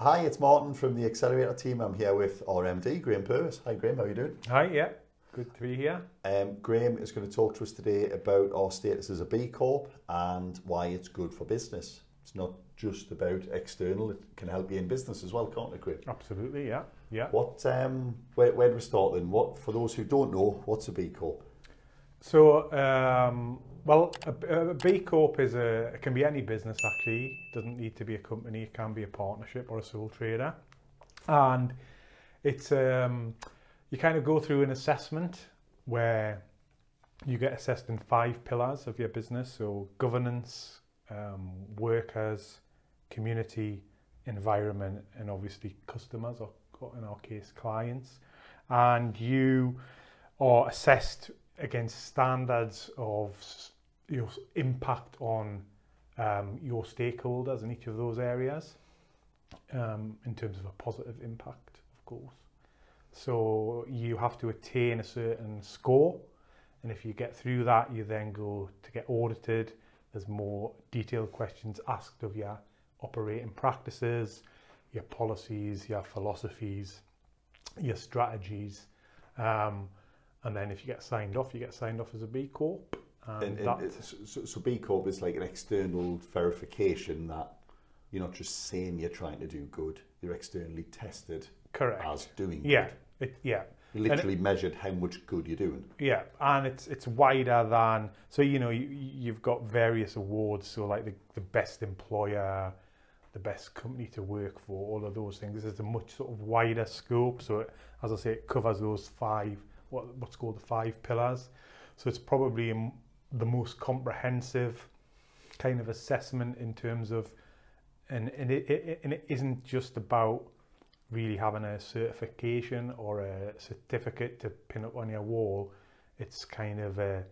Hi, it's Martin from the Accelerator team. I'm here with RMD, Graham Purvis. Hi, Graham, how are you doing? Hi, yeah, good to be here. Um, Graham is going to talk to us today about our status as a B Corp and why it's good for business. It's not just about external, it can help you in business as well, can't it, Graham? Absolutely, yeah, yeah. What, um, where, where do we start then? What, for those who don't know, what's a B Corp? So, um, well, a, a B Corp is a can be any business actually. It doesn't need to be a company. It can be a partnership or a sole trader, and it's um, you kind of go through an assessment where you get assessed in five pillars of your business. So governance, um, workers, community, environment, and obviously customers or in our case clients, and you are assessed against standards of your impact on um, your stakeholders in each of those areas um, in terms of a positive impact, of course. So you have to attain a certain score, and if you get through that, you then go to get audited. There's more detailed questions asked of your operating practices, your policies, your philosophies, your strategies. Um, and then if you get signed off, you get signed off as a B Corp. And, and, and so, so B Corp is like an external verification that you're not just saying you're trying to do good, you're externally tested correct. as doing yeah. good. It, yeah. You literally it, measured how much good you're doing. Yeah, and it's it's wider than so you know you, you've got various awards, so like the, the best employer, the best company to work for, all of those things. There's a much sort of wider scope. So it, as I say, it covers those five what what's called the five pillars. So it's probably the most comprehensive kind of assessment in terms of, and and it, it and it isn't just about really having a certification or a certificate to pin up on your wall. It's kind of a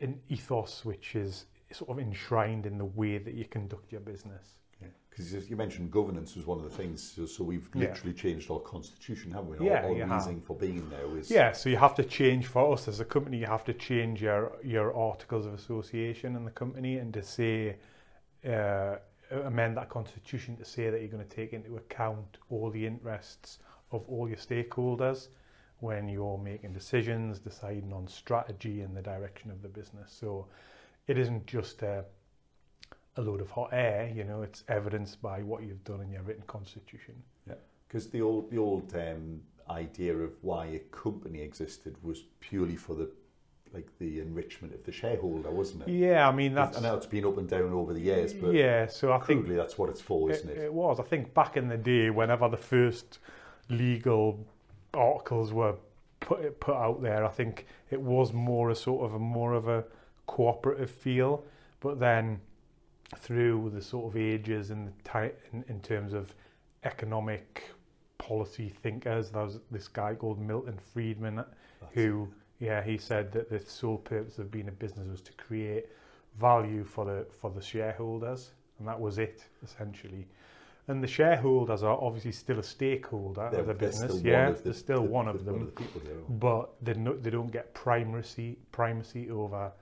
an ethos which is sort of enshrined in the way that you conduct your business. Because you mentioned governance was one of the things, so, so we've literally yeah. changed our constitution, haven't we? Yeah, our, our reason have. for being there is yeah. So you have to change for us as a company. You have to change your your articles of association in the company and to say uh, amend that constitution to say that you're going to take into account all the interests of all your stakeholders when you're making decisions, deciding on strategy and the direction of the business. So it isn't just a a load of hot air. You know, it's evidenced by what you've done in your written constitution. Yeah, because the old the old um, idea of why a company existed was purely for the like the enrichment of the shareholder, wasn't it? Yeah, I mean that's. I know it's been up and down over the years, but yeah, so I crudely think that's what it's for, isn't it, it? It was. I think back in the day, whenever the first legal articles were put put out there, I think it was more a sort of a more of a cooperative feel, but then through the sort of ages and the in, in terms of economic policy thinkers. There was this guy called Milton Friedman That's who, yeah, he said that the sole purpose of being a business was to create value for the for the shareholders, and that was it essentially. And the shareholders are obviously still a stakeholder they're, of the business. Yeah, the, they're still the, one of them, one of the but they no, they don't get primacy primacy over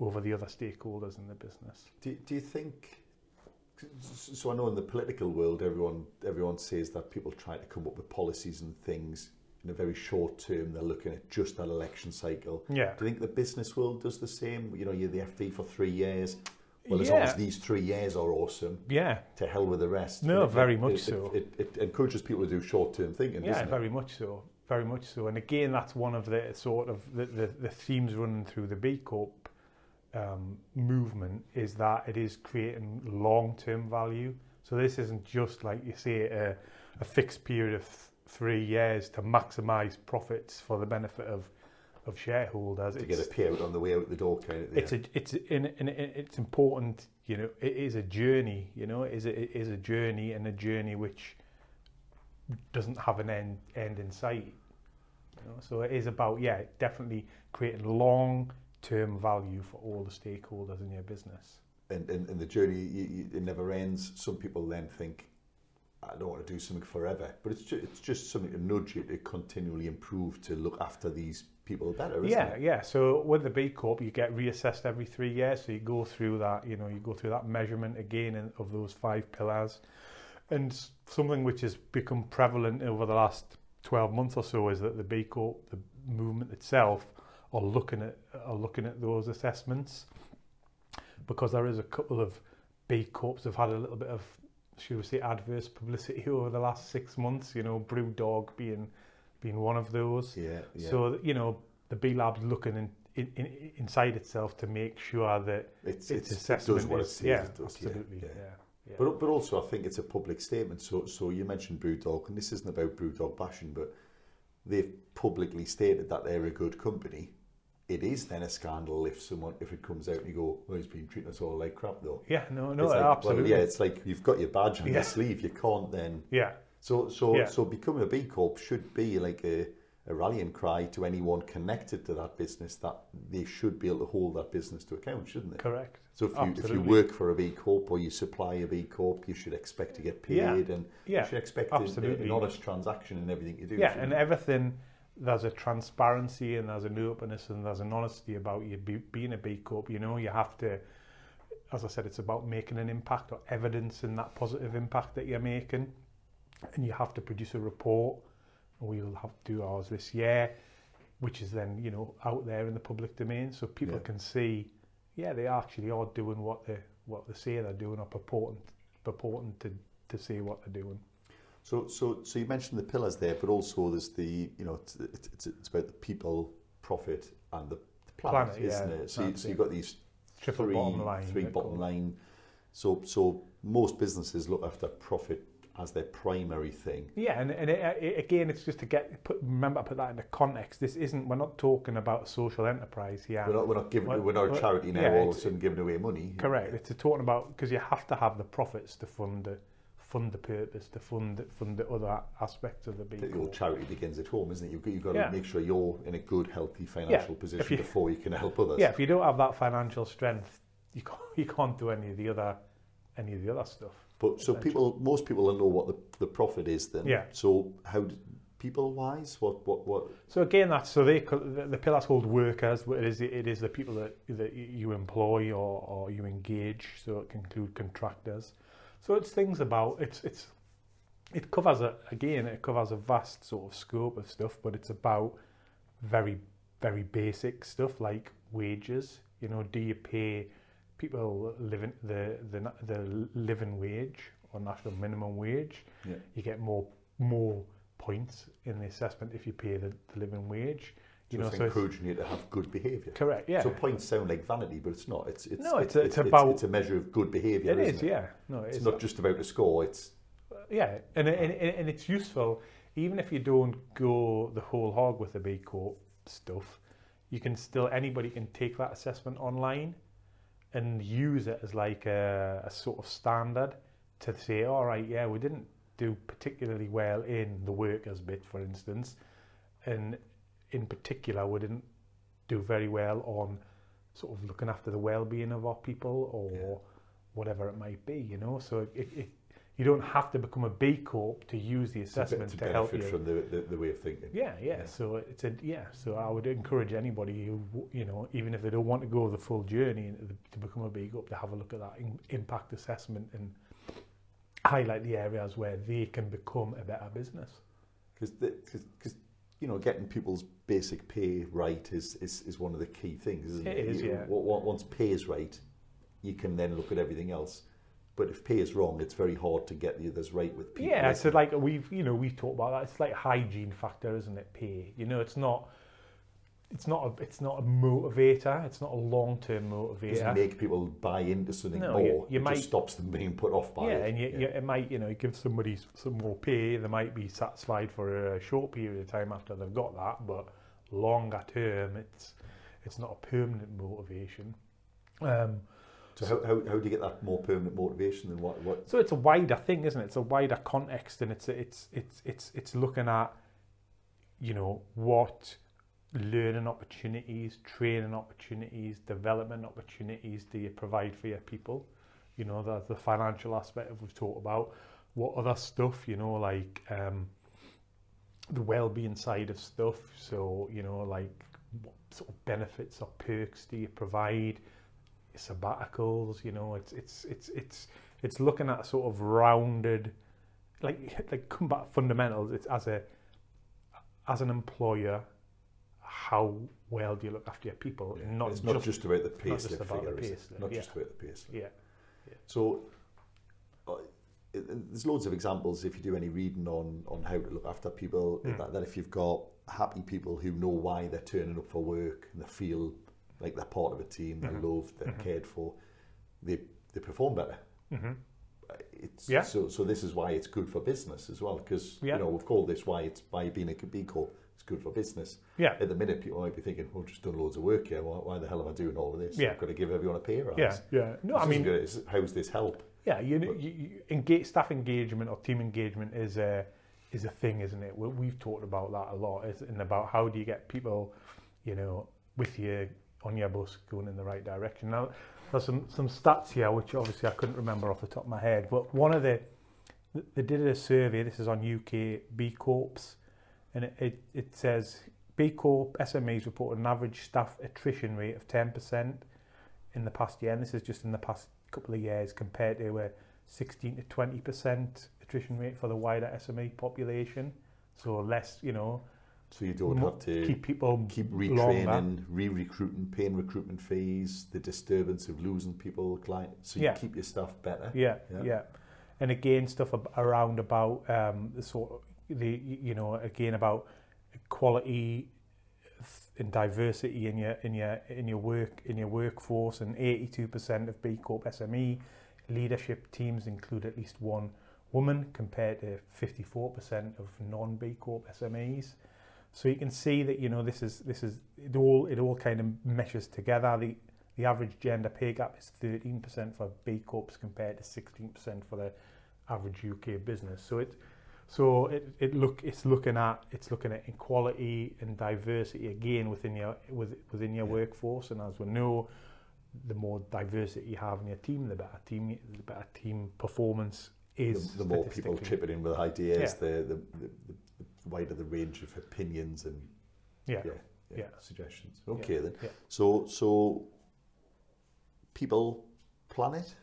over the other stakeholders in the business. Do, do you think? So I know in the political world, everyone everyone says that people try to come up with policies and things in a very short term. They're looking at just that election cycle. Yeah. Do you think the business world does the same? You know, you're the FD for three years. Well, as yeah. long as these three years are awesome, yeah, to hell with the rest. No, it, very it, much it, so. It, it, encourages people to do short-term thinking. Yeah, very much so. Very much so. And again, that's one of the sort of the, the, the themes running through the B Corp um, movement is that it is creating long-term value. So this isn't just like you say a, a fixed period of th three years to maximise profits for the benefit of of shareholders. To it's, get a payout on the way out the door, kind of. It's a, it's in, in, it's important. You know, it is a journey. You know, it is a, it is a journey and a journey which doesn't have an end end in sight. You know, so it is about yeah, definitely creating long term value for all the stakeholders in your business. And, and, and the journey, you, you, it never ends. Some people then think, I don't want to do something forever, but it's just, it's just something to nudge you to continually improve to look after these people better, yeah, it? Yeah, So with the B Corp, you get reassessed every three years. So you go through that, you know, you go through that measurement again in, of those five pillars. And something which has become prevalent over the last 12 months or so is that the B Corp, the movement itself, are looking at are looking at those assessments because there is a couple of B Corps have had a little bit of, should we say, adverse publicity over the last six months. You know, Brewdog being being one of those. Yeah, yeah. So you know, the B Lab's looking in, in, in, inside itself to make sure that it's, its it's, it assessment does what it says yeah, it does. yeah, absolutely, yeah. yeah. yeah. But but also I think it's a public statement. So so you mentioned Brewdog, and this isn't about Brewdog bashing, but they've publicly stated that they're a good company. It is then a scandal if someone if it comes out and you go, well, he's been treating us all like crap though. yeah, no, no, It's like, absolutely. Well, yeah, it's like you've got your badge on Yeah. your sleeve. You can't then. yeah, So so Yeah. so becoming a B Corp should be like a, a rallying cry to anyone connected to that business that they should be able to hold that business to account, shouldn't they? correct. So if you if you work for a B Corp or you supply a B Corp, you should expect to get paid Yeah. and Yeah, you should expect a- a- absolutely. an honest transaction in everything you do. Yeah, and you? everything, there's a transparency and there's an openness and there's an honesty about you be, being a B Corp. You know, you have to, as I said, it's about making an impact or evidencing that positive impact that you're making. And you have to produce a report. We'll have to do ours this year, which is then, you know, out there in the public domain so people Yeah. can see, yeah, they actually are doing what they what they say they're doing or purporting, purporting to, to say what they're doing. So so so you mentioned the pillars there, but also there's the you know it's it's, it's, about the people, profit, and the, the planet, Planet, isn't yeah, it? So you, so you've got these Triple three bottom line. three bottom it. line. So so most businesses look after profit as their primary thing. Yeah, and, and it, uh, it, again, it's just to get put. Remember, I put that into context. This isn't. We're not talking about a social enterprise here. We're not we're not giving Well, we're not a charity now yeah, all of a sudden giving away money. Correct. It's talking about because you have to have the profits to fund the fund the purpose, to fund fund the other aspects of the vehicle. Your charity begins at home, isn't it? You've got, you've got yeah. to make sure you're in a good, healthy financial yeah. position you, before you can help others. Yeah, if you don't have that financial strength, you can't, you can't do any of the other any of the other stuff. But so people, most people know what the, the profit is then. Yeah. So how people wise, what what what? So again, that's so they the, the pillars hold workers. It is it is the people that that you employ or, or you engage. So it can include contractors. So it's things about it's it's it covers a again it covers a vast sort of scope of stuff, but it's about very very basic stuff like wages. You know, do you pay people living the the the living wage or national minimum wage? Yeah. You get more more points in the assessment if you pay the, the living wage. You so know, it's so it's, encouraging you to have good behaviour. correct. Yeah, So points sound like vanity, but it's not. It's it's No, it's a- it's about- it's, a measure of good behaviour. it is. It? Yeah, no, It's it's not just about a score. It's yeah, and, and and and it's useful even if you don't go the whole hog with the B Corp stuff. You can still anybody can take that assessment online and use it as like a, a sort of standard to say, all right, yeah, we didn't do particularly well in the workers bit, for instance, and in particular, we didn't do very well on sort of looking after the well-being of our people or Yeah. whatever it might be, you know. So it, it, you don't have to become a B Corp to use the assessment to to, help you. from the, the, the way of thinking. Yeah, yeah, Yeah. So it's a yeah. So I would encourage anybody who you know, even if they don't want to go the full journey to become a B Corp, to have a look at that in, impact assessment and highlight the areas where they can become a better business. Because because you know getting people's basic pay right is, is, is one of the key things, isn't It it? is, You- yeah. Once pay is right, you can then look at everything else. But if pay is wrong, it's very hard to get the others right with people. Yeah, so like we've you know we've talked about that. It's like hygiene factor, isn't it? Pay. You know, it's not. It's not a. It's not a motivator. It's not a long term it? motivator. doesn't make people buy into something No, more. you- you it might- just stops them being put off by it. yeah, it. and you, You, it might, you know, give somebody some more pay. They might be satisfied for a short period of time after they've got that, but longer term, it's it's not a permanent motivation. Um, So how, how, how do you get that more permanent motivation than what, what so it's a wider thing, isn't it? It's a wider context, and it's it's it's it's it's looking at, you know, what learning opportunities, training opportunities, development opportunities do you provide for your people? You know, that's the financial aspect of we've talked about. What other stuff, you know, like um, the well-being side of stuff. So, you know, like what sort of benefits or perks do you provide? Sabbaticals, you know, it's it's it's it's it's looking at a sort of rounded like like come back fundamentals. It's as a as an employer, how well do you look after your people? Yeah. Not it's just, not just about the pay not just slip the figure, pay slip, Not yeah. just about the pay slip. yeah, So uh, there's loads of examples if you do any reading on on how to look after people. Mm. That, that if you've got happy people who know why they're turning up for work and they feel like they're part of a team, they're Mhm. loved, they're Mhm. cared for, they they perform better. hmm Uh, It's Yeah. so so this is why it's good for business as well because Yeah. you know we've called this why it's by being a B Corp it's good for business. yeah, At the minute, people might be thinking, "Well, I've just done loads of work here. Why, why the hell am I doing all of this? Yeah. I've got to give everyone a pay rise." yeah, yeah. No, This I mean, good. How's this help? Yeah, you, But- you, you engage, staff engagement or team engagement is a is a thing, isn't it? We, we've talked about that a lot, is and about how do you get people, you know, with you on your bus going in the right direction. Now, there's some some stats here which obviously I couldn't remember off the top of my head, but one of the they did a survey. This is on UK B Corps, and it, it, it says B Corp SMEs report an average staff attrition rate of ten percent in the past year, and this is just in the past couple of years compared to a 16 to 20 percent attrition rate for the wider SME population. So less, you know, So you don't have to keep people keep retraining, re-recruiting, paying recruitment fees, the disturbance of losing people, clients. So you Yeah. keep your staff better. Yeah, Yeah. yeah, And again, stuff around about um, the sort of the you know again about quality and diversity in your in your in your work in your workforce, and 82% of B Corp SME leadership teams include at least one woman, compared to 54% of non B Corp SMEs. So you can see that you know this is this is it all it all kind of meshes together. The the average gender pay gap is 13% for B Corps compared to 16% for the average UK business. So it so it, it look it's looking at it's looking at equality and diversity again within your with, within your Yeah. workforce and as we know the more diversity you have in your team the better team the better team performance is The, the more people chipping in with ideas, Yeah. the, the, the, the wider the range of opinions and yeah yeah, yeah, Yeah. suggestions. Okay then. yeah. So so people planet.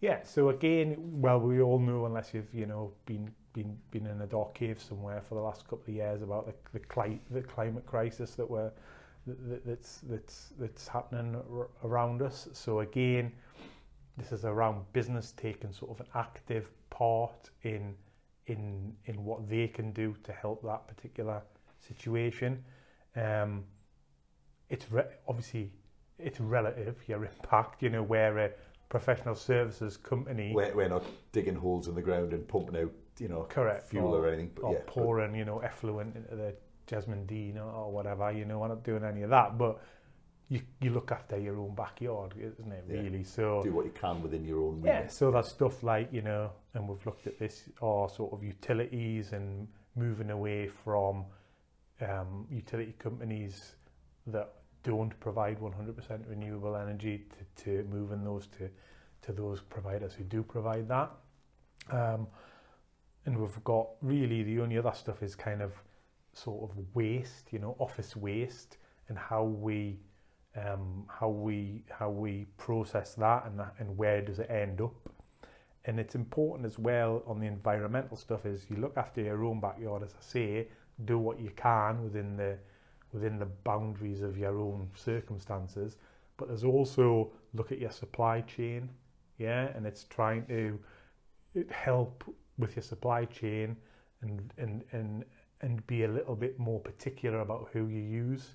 Yeah, so again, well, we all know unless you've you know been been been in a dark cave somewhere for the last couple of years about the the, cli- the climate crisis that we're that, that's that's that's happening ar- around us. So again, this is around business taking sort of an active part in in in what they can do to help that particular situation. Um, it's obviously it's relative your impact. You know where a professional services company We're, we're not digging holes in the ground and pumping out, you know, correct fuel or, or, anything. But or yeah, but pouring you know effluent into the Jasmine Dean or, or whatever. You know, we're not doing any of that, but you you look after your own backyard, isn't it? Yeah. Really, so. do what you can within your own. Yeah, so that's stuff like, you know, and we've looked at this, are sort of utilities and moving away from um, utility companies that don't provide 100% renewable energy to, to moving those to, to those providers who do provide that. Um, and we've got really the only other stuff is kind of sort of waste, you know, office waste and how we um, how we how we process that and that, and where does it end up. And it's important as well on the environmental stuff is you look after your own backyard, as I say, do what you can within the within the boundaries of your own circumstances. But there's also look at your supply chain, yeah, and it's trying to help with your supply chain and and and and be a little bit more particular about who you use.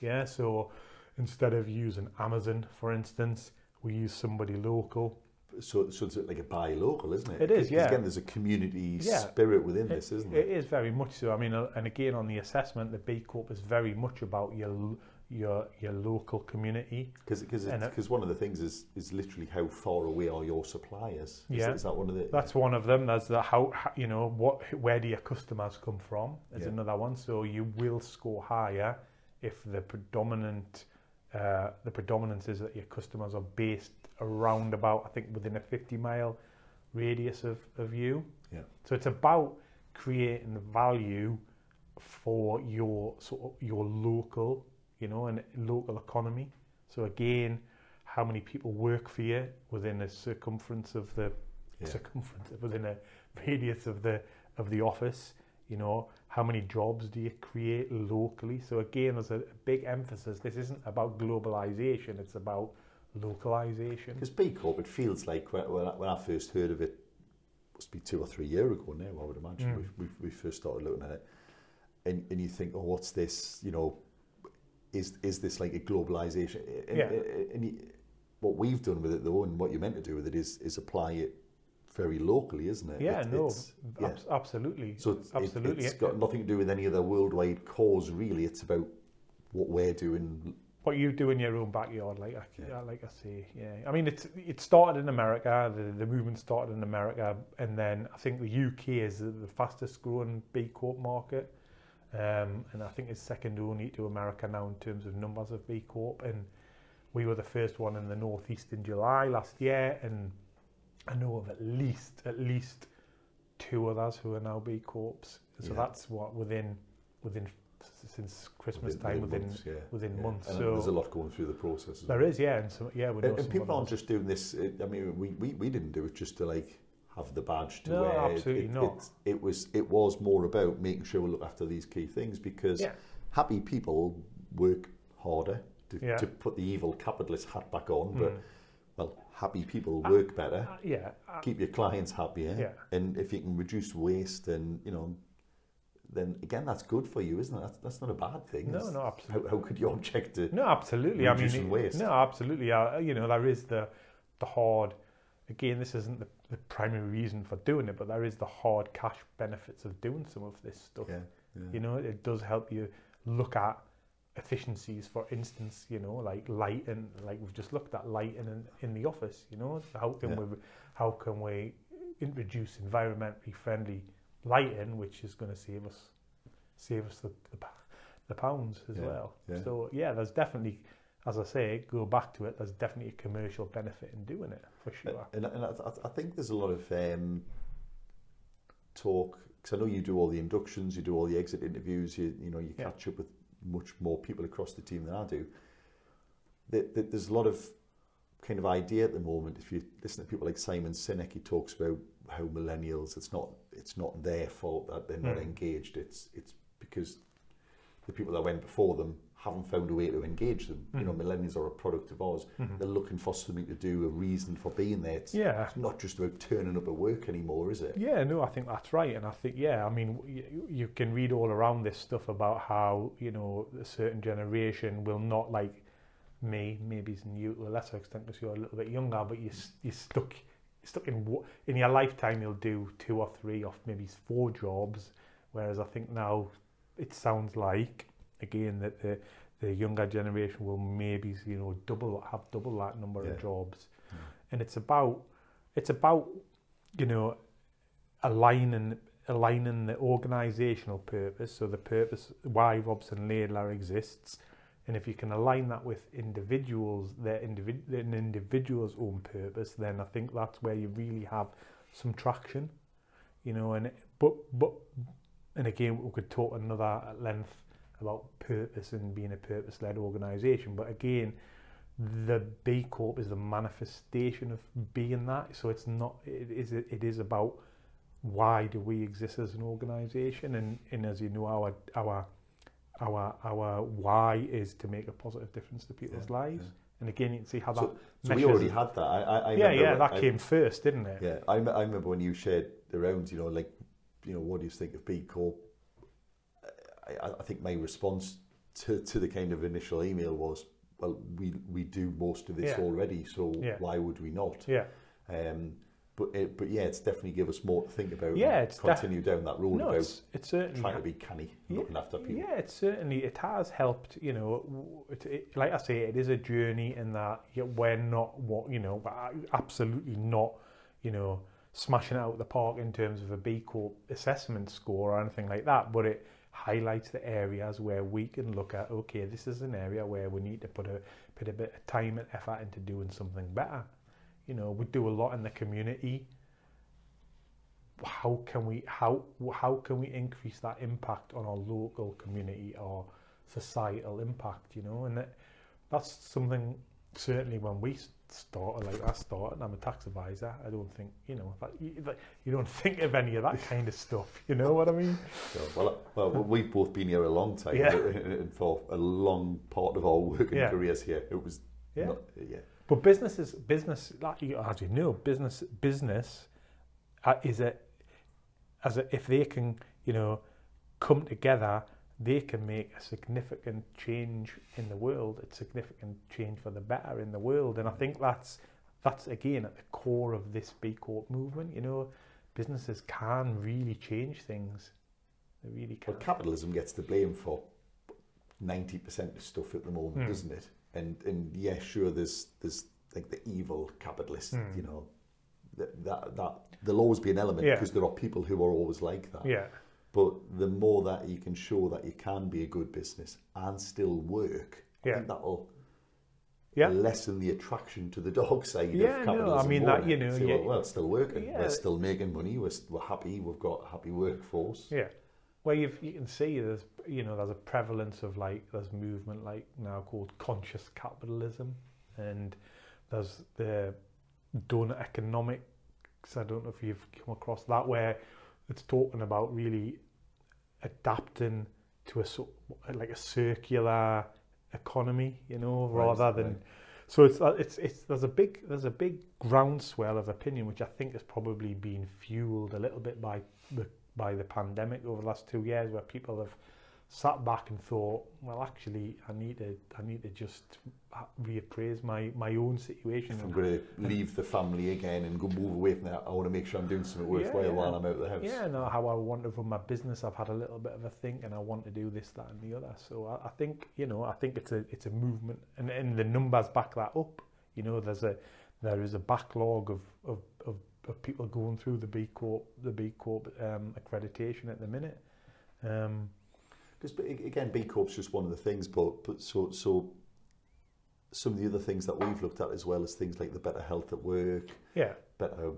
Yeah, so instead of using Amazon, for instance, we use somebody local. So, so it's like a buy local, isn't it? It is, yeah. Again, there's a community Yeah. spirit within It- this, isn't It It is very much so. I mean, uh, and again on the assessment, the B Corp is very much about your your your local community. Because because because one of the things is is literally how far away are your suppliers? Is, Yeah. is that one of the? That's one of them. That's the how, how you know what where do your customers come from? Is Yeah. another one. So you will score higher if the predominant uh, the predominance is that your customers are based around about I think within a 50 mile radius of, of you. Yeah. So it's about creating value for your sort of your local, you know, and local economy. So again, how many people work for you within a circumference of the Yeah. circumference within a radius of the of the office. You know, how many jobs do you create locally? So again, there's a, big emphasis. This isn't about globalization; it's about localization. Because B Corp, it feels like when, when, I, when I first heard of it, must be two or three years ago now. I would imagine Mm. we, we we first started looking at it, and and you think, oh, what's this? You know, is is this like a globalization? And, Yeah. and what we've done with it though, and what you're meant to do with it is is apply it very locally, isn't it? Yeah, It- no, it's- yeah. abs- absolutely. So it's, absolutely. it's got nothing to do with any other worldwide cause, really. It's about what we're doing. what you do in your own backyard, like I, Yeah. like I say, yeah. I mean, it's it started in America. The, the movement started in America, and then I think the UK is the, the fastest growing B Corp market, Um, and I think it's second only to America now in terms of numbers of B Corp. And we were the first one in the Northeast in July last year. And I know of at least, at least two others who are now B Corps. So yeah. that's what within, within since Christmas within, time within months, yeah. within yeah. months. And so there's a lot going through the process. There well. is, yeah, and so yeah, we know and, and people aren't just doing this. I mean, we, we, we didn't do it just to like have the badge to No, wear. It- absolutely it, not. It, it was it was more about making sure we look after these key things because Yeah. happy people work harder. To, Yeah. to put the evil capitalist hat back on, but Mm. well, happy people Ah, work better. Uh, yeah, uh, keep your clients happier. Yeah. And if you can reduce waste, and you know, then again, that's good for you, isn't it? That's, that's not a bad thing. no, no, absolutely. how could you object to? No, absolutely. I mean, waste? no, absolutely. Uh, you know, there is the the hard. Again, this isn't the, the primary reason for doing it, but there is the hard cash benefits of doing some of this stuff. Yeah, yeah. You know, it does help you look at efficiencies. For instance, you know, like light and like we've just looked at light in in the office. You know, how can Yeah. we how can we introduce environmentally friendly lighting, which is going to save us save us the the, the pounds as Yeah, well. yeah. So yeah, there's definitely, as I say, go back to it. There's definitely a commercial benefit in doing it for sure. And, and I, I- think there's a lot of um, talk because I know you do all the inductions, you do all the exit interviews, you you know you Yeah. catch up with much more people across the team than I do. There, there- there's a lot of kind of idea at the moment. If you listen to people like Simon Sinek, he talks about how millennials it's not it's not their fault that they're not Mm. engaged. It's it's because the people that went before them haven't found a way to engage them. You know, Mhm. millennials are a product of ours. Mhm. They're looking for something to do, a reason for being there. It's, Yeah. it's not just about turning up at work anymore, is it? Yeah, no, I think that's right, and I think yeah, I mean, you, you can read all around this stuff about how you know a certain generation will not like me, maybe it's you to a lesser extent because you're a little bit younger, but you s- you're stuck you're stuck in wo- in your lifetime. You'll do two or three or maybe four jobs, whereas I think now it sounds like again that the the younger generation will maybe you know double have double that number Yeah. of jobs, Yeah. and it's about it's about you know aligning aligning the organizational purpose so the purpose why Robson Laidler exists and if you can align that with individuals their individ an individual's own purpose then I think that's where you really have some traction you know and but but and again we could talk another at length about purpose and being a purpose led organization but again the B Corp is the manifestation of being that. So it's not. It is. It is about why do we exist as an organisation, and and as you know, our our our our why is to make a positive difference to people's Yeah, lives. yeah. And again, you can see how So, that. so we already had that. I, I, I yeah, yeah, when- that I- came first, didn't it? Yeah, I, I remember when you shared the rounds, you know, like, you know, what do you think of B Corp? I, I think my response to, to the kind of initial email was, well, we we do most of this Yeah. already, so Yeah. why would we not? Yeah. Um, but it, but yeah, it's definitely give us more to think about. Yeah, it's continue down that road No, about it's it's certainly trying to be canny, Yeah, looking after people. Yeah, it certainly it has helped. You know, it, it, like I say, it is a journey in that we're not what you know, absolutely not. You know, smashing it out of the park in terms of a B Corp assessment score or anything like that. But it highlights the areas where we can look at. Okay, this is an area where we need to put a put a bit of time and effort into doing something better. You know, we do a lot in the community how can we how how can we increase that impact on our local community or societal impact you know and that, that's something certainly when we started, like I started, I'm a tax advisor. I don't think, you know, you, you don't think of any of that kind of stuff. You know what I mean? Well, well, we've both been here a long time, Yeah. and for a long part of our working Yeah. careers here, it was Yeah. not, uh, yeah. But business is business, like you, as you know, business business uh, is a as a, if they can, you know, come together, they can make a significant change in the world. A significant change for the better in the world, and I think that's that's again at the core of this B Corp movement. You know, businesses can really change things. They really can. But capitalism gets the blame for ninety percent of stuff at the moment, Hmm. doesn't it? And and yeah, sure, there's there's like the evil capitalist, Hmm. you know, that that that there'll always be an element Yeah. because there are people who are always like that. Yeah, But the more that you can show that you can be a good business and still work, I think that'll yeah. lessen the attraction to the dog side Yeah, of no. I mean more, that, you know, yeah. well, well, it's still working. Yeah. We're still making money. We're, we're happy. We've got a happy workforce. Yeah. Well, you've, you can see there's, you know, there's a prevalence of like, there's movement like now called conscious capitalism, and there's the donut economics. I don't know if you've come across that, where it's talking about really adapting to a like a circular economy, you know, rather right, than. Right. So it's uh, it's it's there's a big there's a big groundswell of opinion which I think has probably been fueled a little bit by the by the pandemic over the last two years, where people have sat back and thought, well, actually, I need to I need to just reappraise my my own situation. If I'm going to leave the family again and go move away from that, I want to make sure I'm doing something worthwhile yeah. while I'm out of the house. Yeah, no, how I want to run my business. I've had a little bit of a think, and I want to do this, that, and the other. So I, I think you know, I think it's a it's a movement, and, and the numbers back that up. You know, there's a there is a backlog of of, of, of people going through the B Corp the B Corp um, accreditation at the minute. Um, Because again, B Corp's just one of the things, but but so so some of the other things that we've looked at as well as things like the Better Health at Work, yeah, Better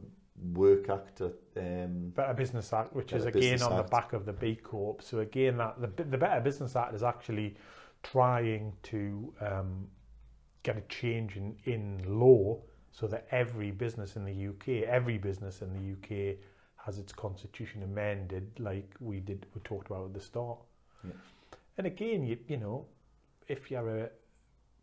Work Act, uh, um, Better Business Act, which is again on Act. the back of the B Corp. So again, that the the Better Business Act is actually trying to um, get a change in in law so that every business in the UK, every business in the UK, has its constitution amended, like we did we talked about at the start. Yeah. And again, you you know, if you're a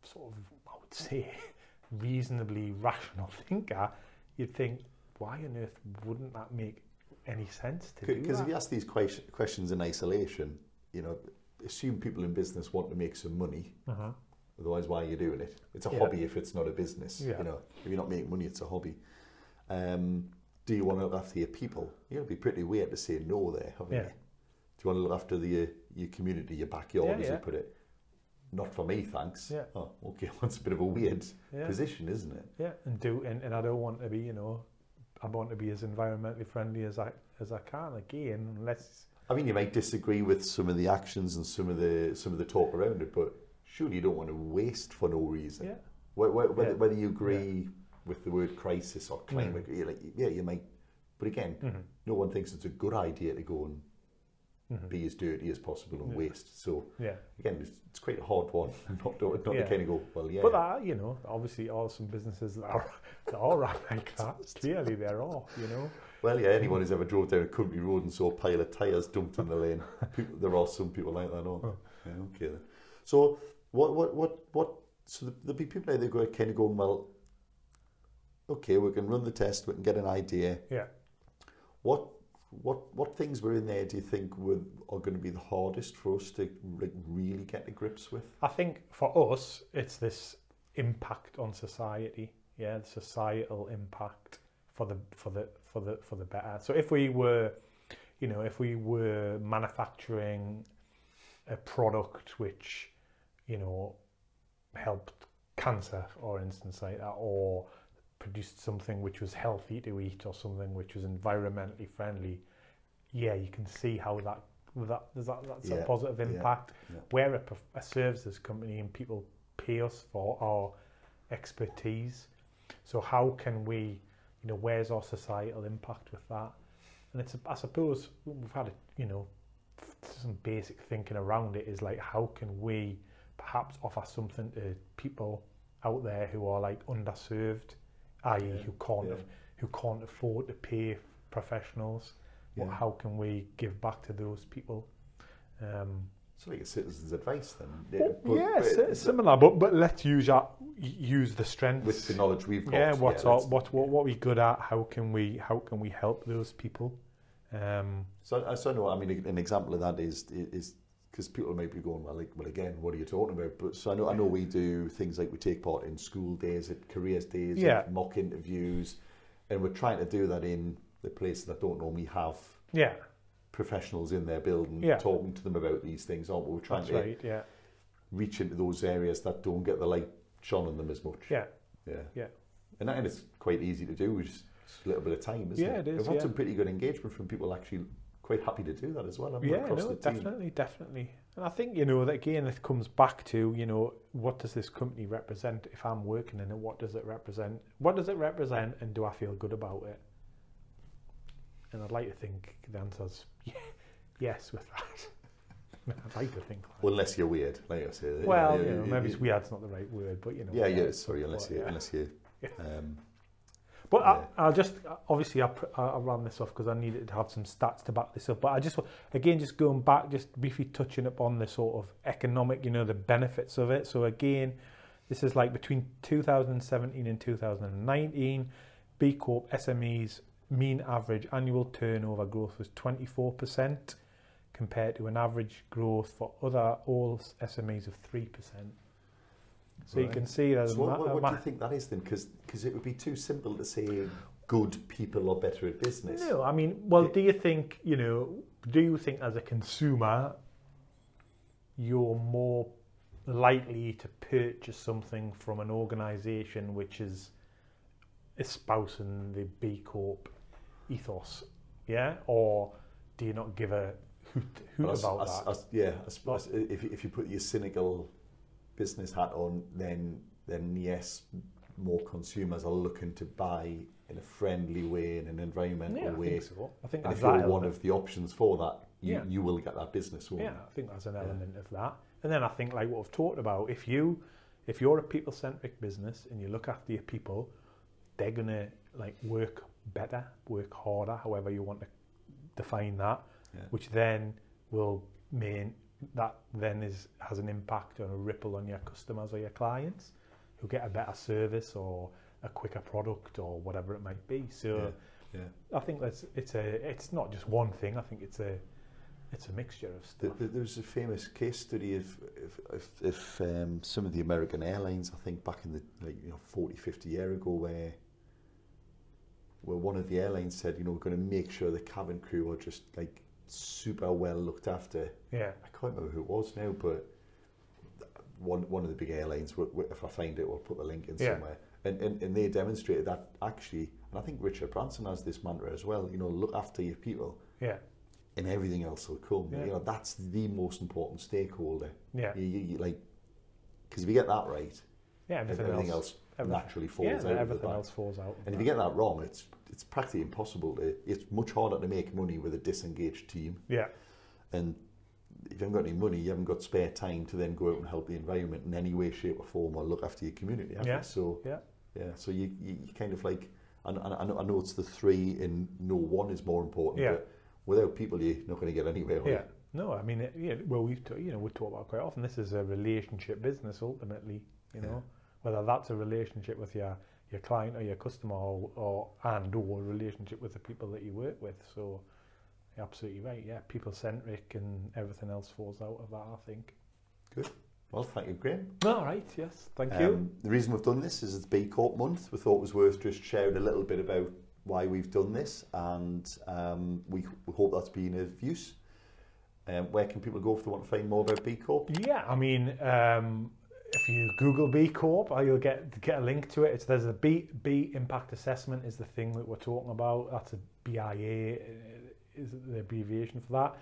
sort of I would say reasonably rational thinker, you'd think, why on earth wouldn't that make any sense to do Because if you ask these ques- questions in isolation, you know, assume people in business want to make some money. Uh-huh. Otherwise, why are you doing it? It's a Yeah. hobby if it's not a business. Yeah. You know, if you're not making money, it's a hobby. Um, do you want to look after your people? You're going to be pretty weird to say no there, haven't Yeah. you? Do you want to look after the your community, your backyard, Yeah, as yeah. you put it? Not for me, thanks. Yeah. Oh, okay. That's a bit of a weird Yeah. position, isn't it? Yeah, and do and, and I don't want to be, you know, I want to be as environmentally friendly as I as I can. Again, unless I mean, you might disagree with some of the actions and some of the some of the talk around it, but surely you don't want to waste for no reason. yeah, Wh- wh- Whether, Yeah. whether you agree with the word crisis or climate, Mm. like, yeah, you might. But again, Mhm. no one thinks it's a good idea to go and Mhm. be as dirty as possible and Yeah. waste. So yeah. again, it's, it's quite a hard one not to, not Yeah. to kind of go, well, yeah. But that, you know, obviously, all some businesses that are that are like that. Clearly, there are, all, you know. Well, yeah, anyone who's ever drove down a country road and saw a pile of tyres dumped in the lane, people, there are some people like that, aren't there? Oh. Yeah, okay then. So, what, what, what, what, so there'll be people out there go, kind of going, well, okay, we can run the test, we can get an idea. Yeah. What, what, what things were in there do you think were, are going to be the hardest for us to like, really get to grips with? I think for us, it's this impact on society. Yeah, the societal impact for the for the for the for the better. So if we were, you know, if we were manufacturing a product which, you know, helped cancer, for instance, like that, or produced something which was healthy to eat, or something which was environmentally friendly, yeah, you can see how that that there's that that's Yeah, a positive impact. yeah. We're a, a services company, and people pay us for our expertise. So how can we, you know, where's our societal impact with that? And it's, I suppose, we've had, a, you know, some basic thinking around it is like, how can we perhaps offer something to people out there who are like underserved, i.e., Yeah, who can't yeah. who can't afford to pay professionals. Well, how can we give back to those people? Um, It's like a citizen's advice then. well, but- yeah, but similar, but but let's use our use the strengths. with the knowledge we've got. yeah, what's our, let's- what what what we good at? How can we how can we help those people? Um, So, I- so know. I mean, an example of that is is because people may be going, well, like, well, again, what are you talking about? But so I know, I know we do things like we take part in school days, at careers days, Yeah. mock interviews, and we're trying to do that in the places that don't normally have yeah, professionals in their building Yeah. talking to them about these things, aren't we? We're trying that's to right. Yeah, reach into those areas that don't get the light shone on them as much. yeah, Yeah. Yeah. And, that, and it's quite easy to do with just, just a little bit of time, isn't Yeah, it? it is, We've had yeah. some pretty good engagement from people actually quite happy to do that as well. yeah. No, the team. definitely, definitely. And I think you know that again, it comes back to you know what does this company represent? If I'm working in it, what does it represent? What does it represent, and do I feel good about it? And I'd like to think the answer's yeah, yes with that. I'd like to think. That. Unless you're weird, like I say. Well, Yeah, you know, yeah, maybe yeah. it's weird's not the right word, but you know. Yeah, yeah, sorry, unless you, yeah. unless you, um, But Yeah. I, I'll just obviously I, I I ran this off because I needed to have some stats to back this up. But I just again just going back, just briefly touching upon the sort of economic, you know, the benefits of it. So again, this is like between 2017 and 2019, B Corp SMEs mean average annual turnover growth was 24% compared to an average growth for other all SMEs of 3%. So you can see that. so what, what, what do you think that is then? Because it would be too simple to say good people are better at business. No, I mean, well, do you think, you know, do you think as a consumer you're more likely to purchase something from an organisation which is espousing the B Corp ethos, yeah? Or do you not give a hoot, hoot But I s- about I that? I yeah, I suppose if, if you put your cynical business hat on, then then yes, more consumers are looking to buy in a friendly way, in an environmental yeah, I way. think so. I think And that's if you're one element. of the options for that, you, Yeah. you will get that business. Won't Yeah, you? I think that's an Yeah. element of that. And then I think like what we've talked about, if you if you're a people centric business and you look after your people, they're gonna like work better, work harder, however you want to define that, Yeah. which then will mean that then is has an impact on a ripple on your customers or your clients who get a better service or a quicker product or whatever it might be. So Yeah, yeah. I think that's it's a it's not just one thing. I think it's a it's a mixture of stuff. there- there was a famous case study of if, if, if um, some of the American airlines, I think back in the like you know 40, 50 year ago, where where one of the airlines said, you know, we're going to make sure the cabin crew are just like super well looked after. Yeah. I can't remember who it was now, but one one of the big airlines. If I find it, we'll put the link in Yeah. somewhere. And, and and they demonstrated that actually, and I think Richard Branson has this mantra as well. You know, look after your people, Yeah. and everything else will come. Yeah. You know, that's the most important stakeholder. Yeah. You, you, you like, because if you get that right, Yeah, everything, everything, else, everything- naturally falls yeah, out. everything else falls out. And if you get that wrong, it's it's practically impossible to. It's much harder to make money with a disengaged team. yeah, And if you haven't got any money, you haven't got spare time to then go out and help the environment in any way, shape, or form, or look after your community. have you? Yeah. So Yeah. yeah. So you, you, you kind of like, and, and I, know, I know it's the three, and no one is more important. Yeah. But without people, you're not going to get anywhere. are you? yeah. No, I mean, it, yeah. Well, we've t- you know we talk about quite often. This is a relationship business ultimately. You Yeah. Whether that's a relationship with your your client or your customer, or, or and or relationship with the people that you work with. So, you're absolutely right. Yeah, people centric, and everything else falls out of that. I think. Good. Well, thank you, Graham. All right. Yes. Thank you. Um, the reason we've done this is it's B Corp month. We thought it was worth just sharing a little bit about why we've done this, and um, we, we hope that's been of use. Um, where can people go if they want to find more about B Corp? Yeah, I mean, um, if you Google B Corp, uh, you'll get get a link to it. It's there's a B B impact assessment is the thing that we're talking about. That's a BIA uh, is the abbreviation for that.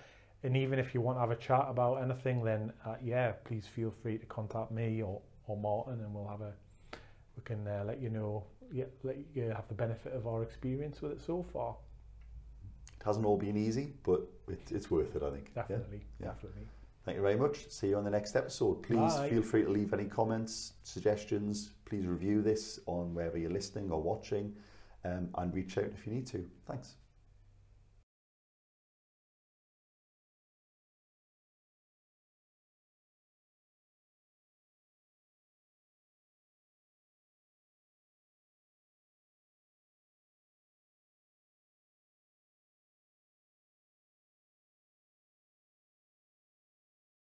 And even if you want to have a chat about anything, then uh, yeah, please feel free to contact me or, or Martin, and we'll have a we can uh, let you know. Yeah, let you have the benefit of our experience with it so far. It hasn't all been easy, but it, it's worth it, I think. Definitely, Yeah. definitely. Thank you very much. See you on the next episode. Please Bye. feel free to leave any comments, suggestions. Please review this on wherever you're listening or watching um, and reach out if you need to. Thanks.